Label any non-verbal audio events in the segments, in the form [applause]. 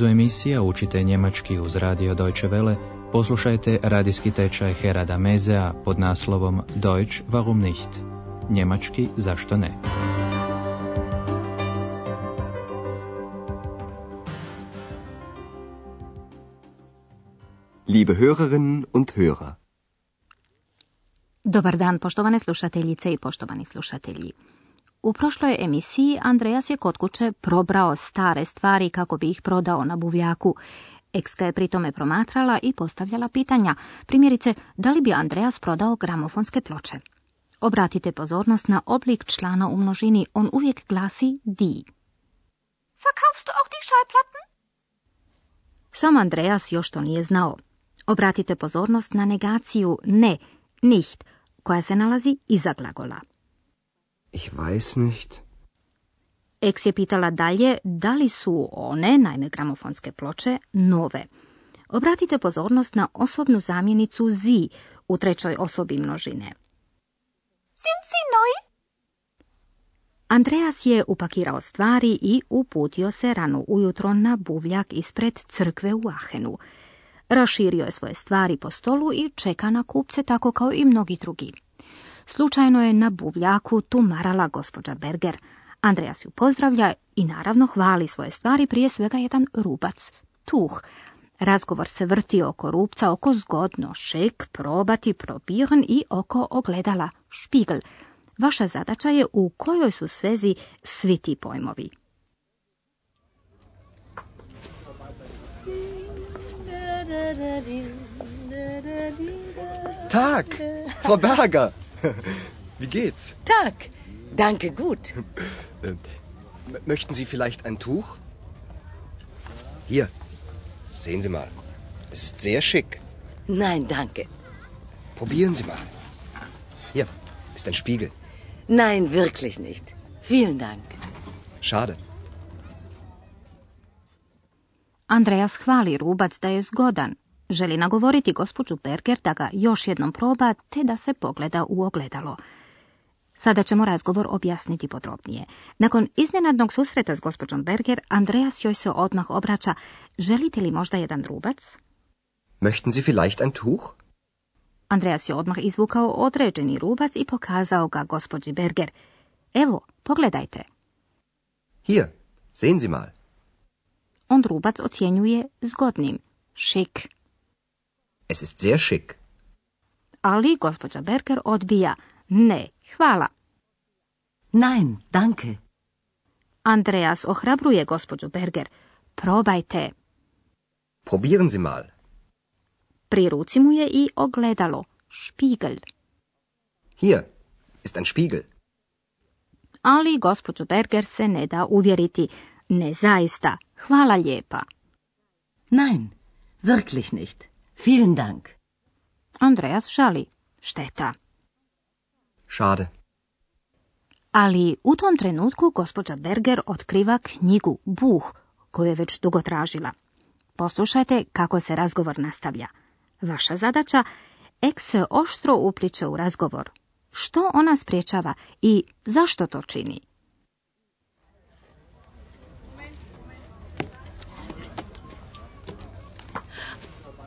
nizu emisija učite njemački uz radio Deutsche Welle, poslušajte radijski tečaj Herada Mezea pod naslovom Deutsch warum nicht? Njemački zašto ne? Liebe Hörerinnen und Hörer. Dobar dan, poštovane slušateljice i poštovani slušatelji. U prošloj emisiji Andreas je kod kuće probrao stare stvari kako bi ih prodao na buvljaku. Ekska je pritome promatrala i postavljala pitanja. Primjerice, da li bi Andreas prodao gramofonske ploče? Obratite pozornost na oblik člana u množini. On uvijek glasi di. Verkaufst du auch die Schallplatten? Sam Andreas još to nije znao. Obratite pozornost na negaciju ne, nicht, koja se nalazi iza glagola. Ich weiß nicht. Eks je pitala dalje da li su one, naime gramofonske ploče, nove. Obratite pozornost na osobnu zamjenicu zi u trećoj osobi množine. Sind sie neu? Andreas je upakirao stvari i uputio se rano ujutro na buvljak ispred crkve u Ahenu. Raširio je svoje stvari po stolu i čeka na kupce tako kao i mnogi drugi. Slučajno je na buvljaku tumarala gospođa Berger. Andreas ju pozdravlja i naravno hvali svoje stvari, prije svega jedan rubac, tuh. Razgovor se vrti oko rupca, oko zgodno, šek, probati, probiran i oko ogledala, špigl. Vaša zadaća je u kojoj su svezi svi ti pojmovi. Tag, Frau Berger. [laughs] Wie geht's? Tag. Danke, gut. [laughs] Äh, m- möchten Sie vielleicht ein Tuch? Hier, sehen Sie mal. Es ist sehr schick. Nein, danke. Probieren Sie mal. Hier ist ein Spiegel. Nein, wirklich nicht. Vielen Dank. Schade. Andreas hvali rubac da je zgodan. Želi nagovoriti gospođu Berger da ga još jednom proba te da se pogleda u ogledalo. Sada ćemo razgovor objasniti podrobnije. Nakon iznenadnog susreta s gospođom Berger, Andreas joj se odmah obraća. Želite li možda jedan rubac? Möchten Sie vielleicht ein Tuch? Andreas je odmah izvukao određeni rubac i pokazao ga gospođi Berger. Evo, pogledajte. Hier, sehen Sie mal. On rubac ocjenjuje zgodnim, šik. Es ist sehr schick. Ali gospođa Berger odbija. Ne, hvala. Nein, danke. Andreas ohrabruje gospođu Berger. Probajte. Probieren Sie mal. Pri ruci mu je i ogledalo, špigel. Hier ist ein Spiegel. Ali gospođu Berger se ne da uvjeriti. Ne zaista, hvala lijepa. Nein, wirklich nicht. Vielen Dank. Andreas šali. Šteta. Schade. Ali u tom trenutku gospođa Berger otkriva knjigu Buh, koju je već dugo tražila. Poslušajte kako se razgovor nastavlja. Vaša zadaća, Ek se oštro upliče u razgovor. Što ona spriječava i zašto to čini?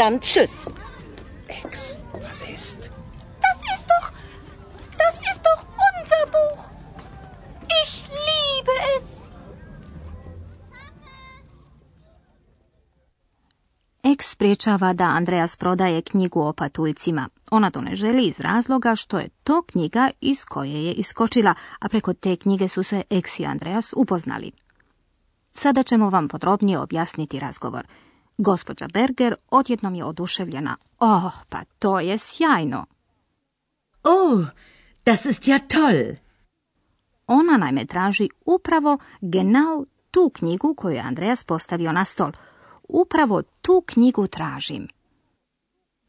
Dann tschüss. Ex, was ist? Das ist doch. Das ist doch unser Buch. Ich liebe es. Eks spriječava da Andreas prodaje knjigu o patuljcima. Ona to ne želi iz razloga što je to knjiga iz koje je iskočila, a preko te knjige su se Eks i Andreas upoznali. Sada ćemo vam podrobnije objasniti razgovor. Gospođa Berger odjednom je oduševljena. Oh, pa to je sjajno. Oh, das ist ja toll. Ona naime traži upravo genau tu knjigu koju je Andreas postavio na stol. Upravo tu knjigu tražim.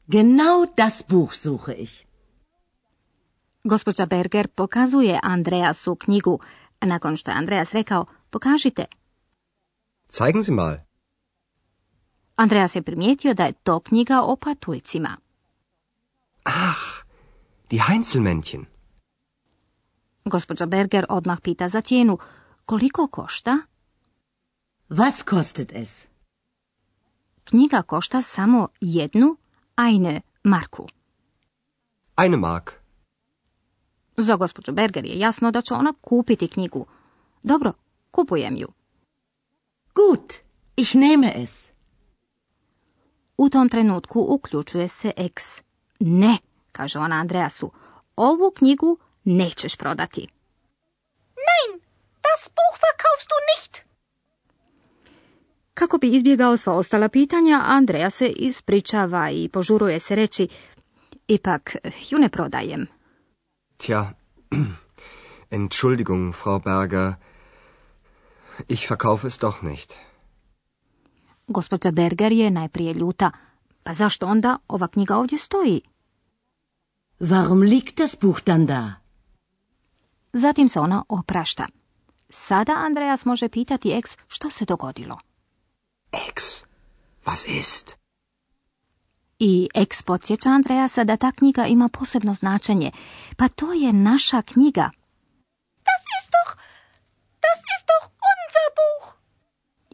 Genau das Buch suche ich. Gospođa Berger pokazuje Andreasu knjigu. Nakon što je Andreas rekao, pokažite. Zeigen Sie mal. Andreas je primijetio da je to knjiga o patuljcima. Ach, die Heinzelmännchen. Gospođa Berger odmah pita za cijenu. Koliko košta? Was kostet es? Knjiga košta samo jednu, eine marku. Eine Mark. Za gospođu Berger je jasno da će ona kupiti knjigu. Dobro, kupujem ju. Gut, ich nehme es. U tom trenutku uključuje se ex. Ne, kaže ona Andreasu, ovu knjigu nećeš prodati. Nein, das Buch verkaufst du nicht. Kako bi izbjegao sva ostala pitanja, Andreja se ispričava i požuruje se reći ipak ju ne prodajem. Tja, [clears throat] Entschuldigung, Frau Berger. Ich verkaufe es doch nicht. Gospođa Berger je najprije ljuta. Pa zašto onda ova knjiga ovdje stoji? Warum liegt das Buch dann da? Zatim se ona oprašta. Sada Andreas može pitati ex što se dogodilo. Ex, was ist? I ex podsjeća Andreasa da ta knjiga ima posebno značenje. Pa to je naša knjiga. Das ist doch, das ist doch unser Buch.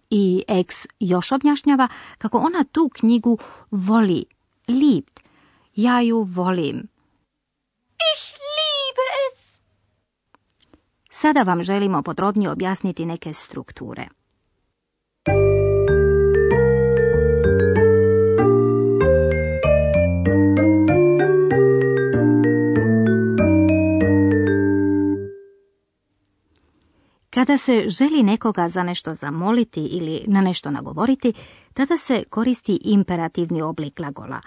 I ex još objašnjava kako ona tu knjigu voli. Liebt. Ja ju volim. Ich liebe es. Sada vam želimo podrobnije objasniti neke strukture. Kada se želi nekoga za nešto zamoliti ili na nešto nagovoriti, tada se koristi imperativni oblik glagola.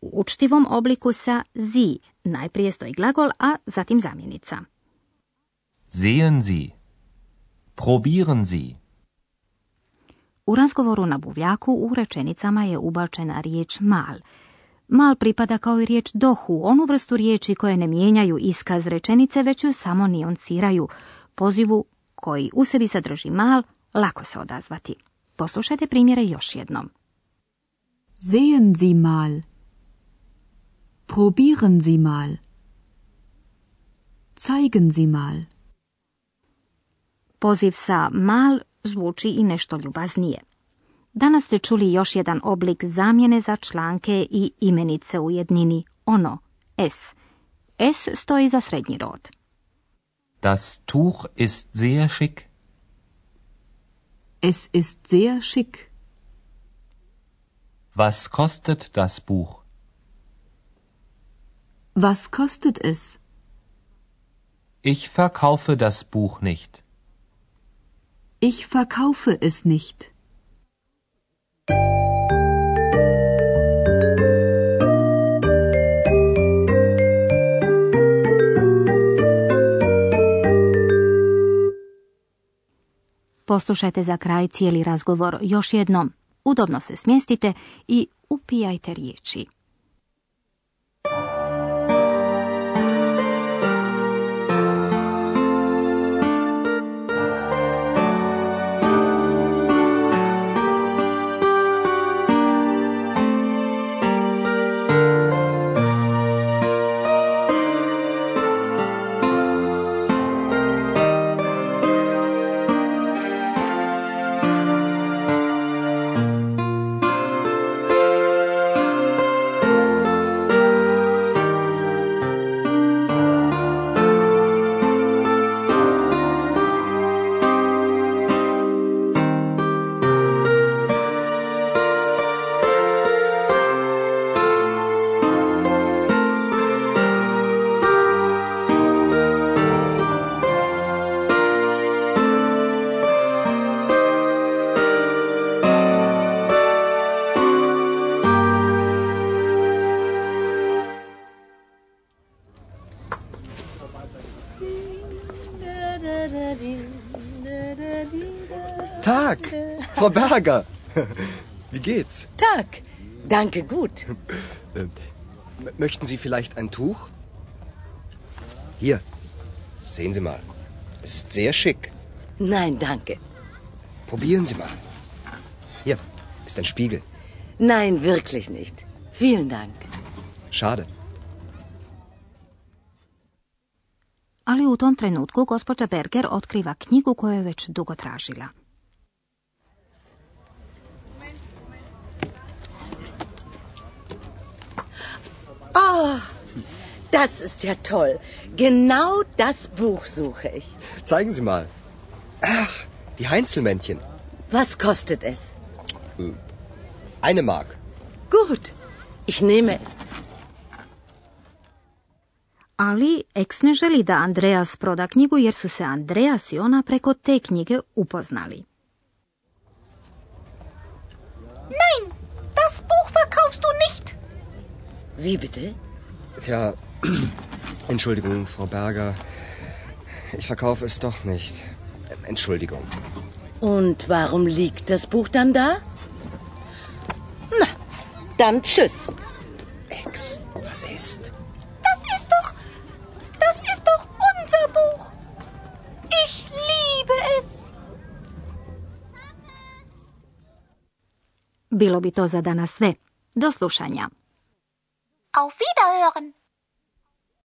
U učtivom obliku sa zi, najprije stoji glagol, a zatim zamjenica. Sehen Sie. Probieren Sie. U razgovoru na buvljaku u rečenicama je ubačena riječ mal. Mal pripada kao i riječ dohu, onu vrstu riječi koje ne mijenjaju iskaz rečenice, već ju samo nijanciraju. Pozivu koji u sebi sadrži mal, lako se odazvati. Poslušajte primjere još jednom. Sehen Sie mal. Probieren Sie mal. Zeigen Sie mal. Poziv sa mal zvuči i nešto ljubaznije. Danas ste čuli još jedan oblik zamjene za članke i imenice u jednini ono, s. S stoji za srednji rod. Das Tuch ist sehr schick. Es ist sehr schick. Was kostet das Buch? Was kostet es? Ich verkaufe das Buch nicht. Ich verkaufe es nicht. Poslušajte za kraj cijeli razgovor još jednom. Udobno se smjestite i upijajte riječi. Tag, Frau Berger. [laughs] Wie geht's? Tag. Danke gut. Möchten Sie vielleicht ein Tuch? Hier, sehen Sie mal. Es ist sehr schick. Nein, danke. Probieren Sie mal. Hier ist ein Spiegel. Nein, wirklich nicht. Vielen Dank. Schade. Ali u tom trenutku gospođa Berger otkriva knjigu koju je već dugo tražila. Oh, das ist ja toll. Genau das Buch suche ich. Zeigen Sie mal. Ach, die Heinzelmännchen. Was kostet es? Eine Mark. Gut, ich nehme es. Ali Eks ne želi da Andreas proda knjigu jer su se Andreas i ona preko te knjige upoznali. Nein, das Buch verkaufst du nicht. Wie bitte? Tja, [clears throat] Entschuldigung, Frau Berger. Ich verkaufe es doch nicht. Entschuldigung. Und warum liegt das Buch dann da? Na, dann tschüss. Ex, was ist? Das ist doch. Das ist doch unser Buch. Ich liebe es. Bilo bi to za danas sve. Do slušanja. Auf Wiederhören.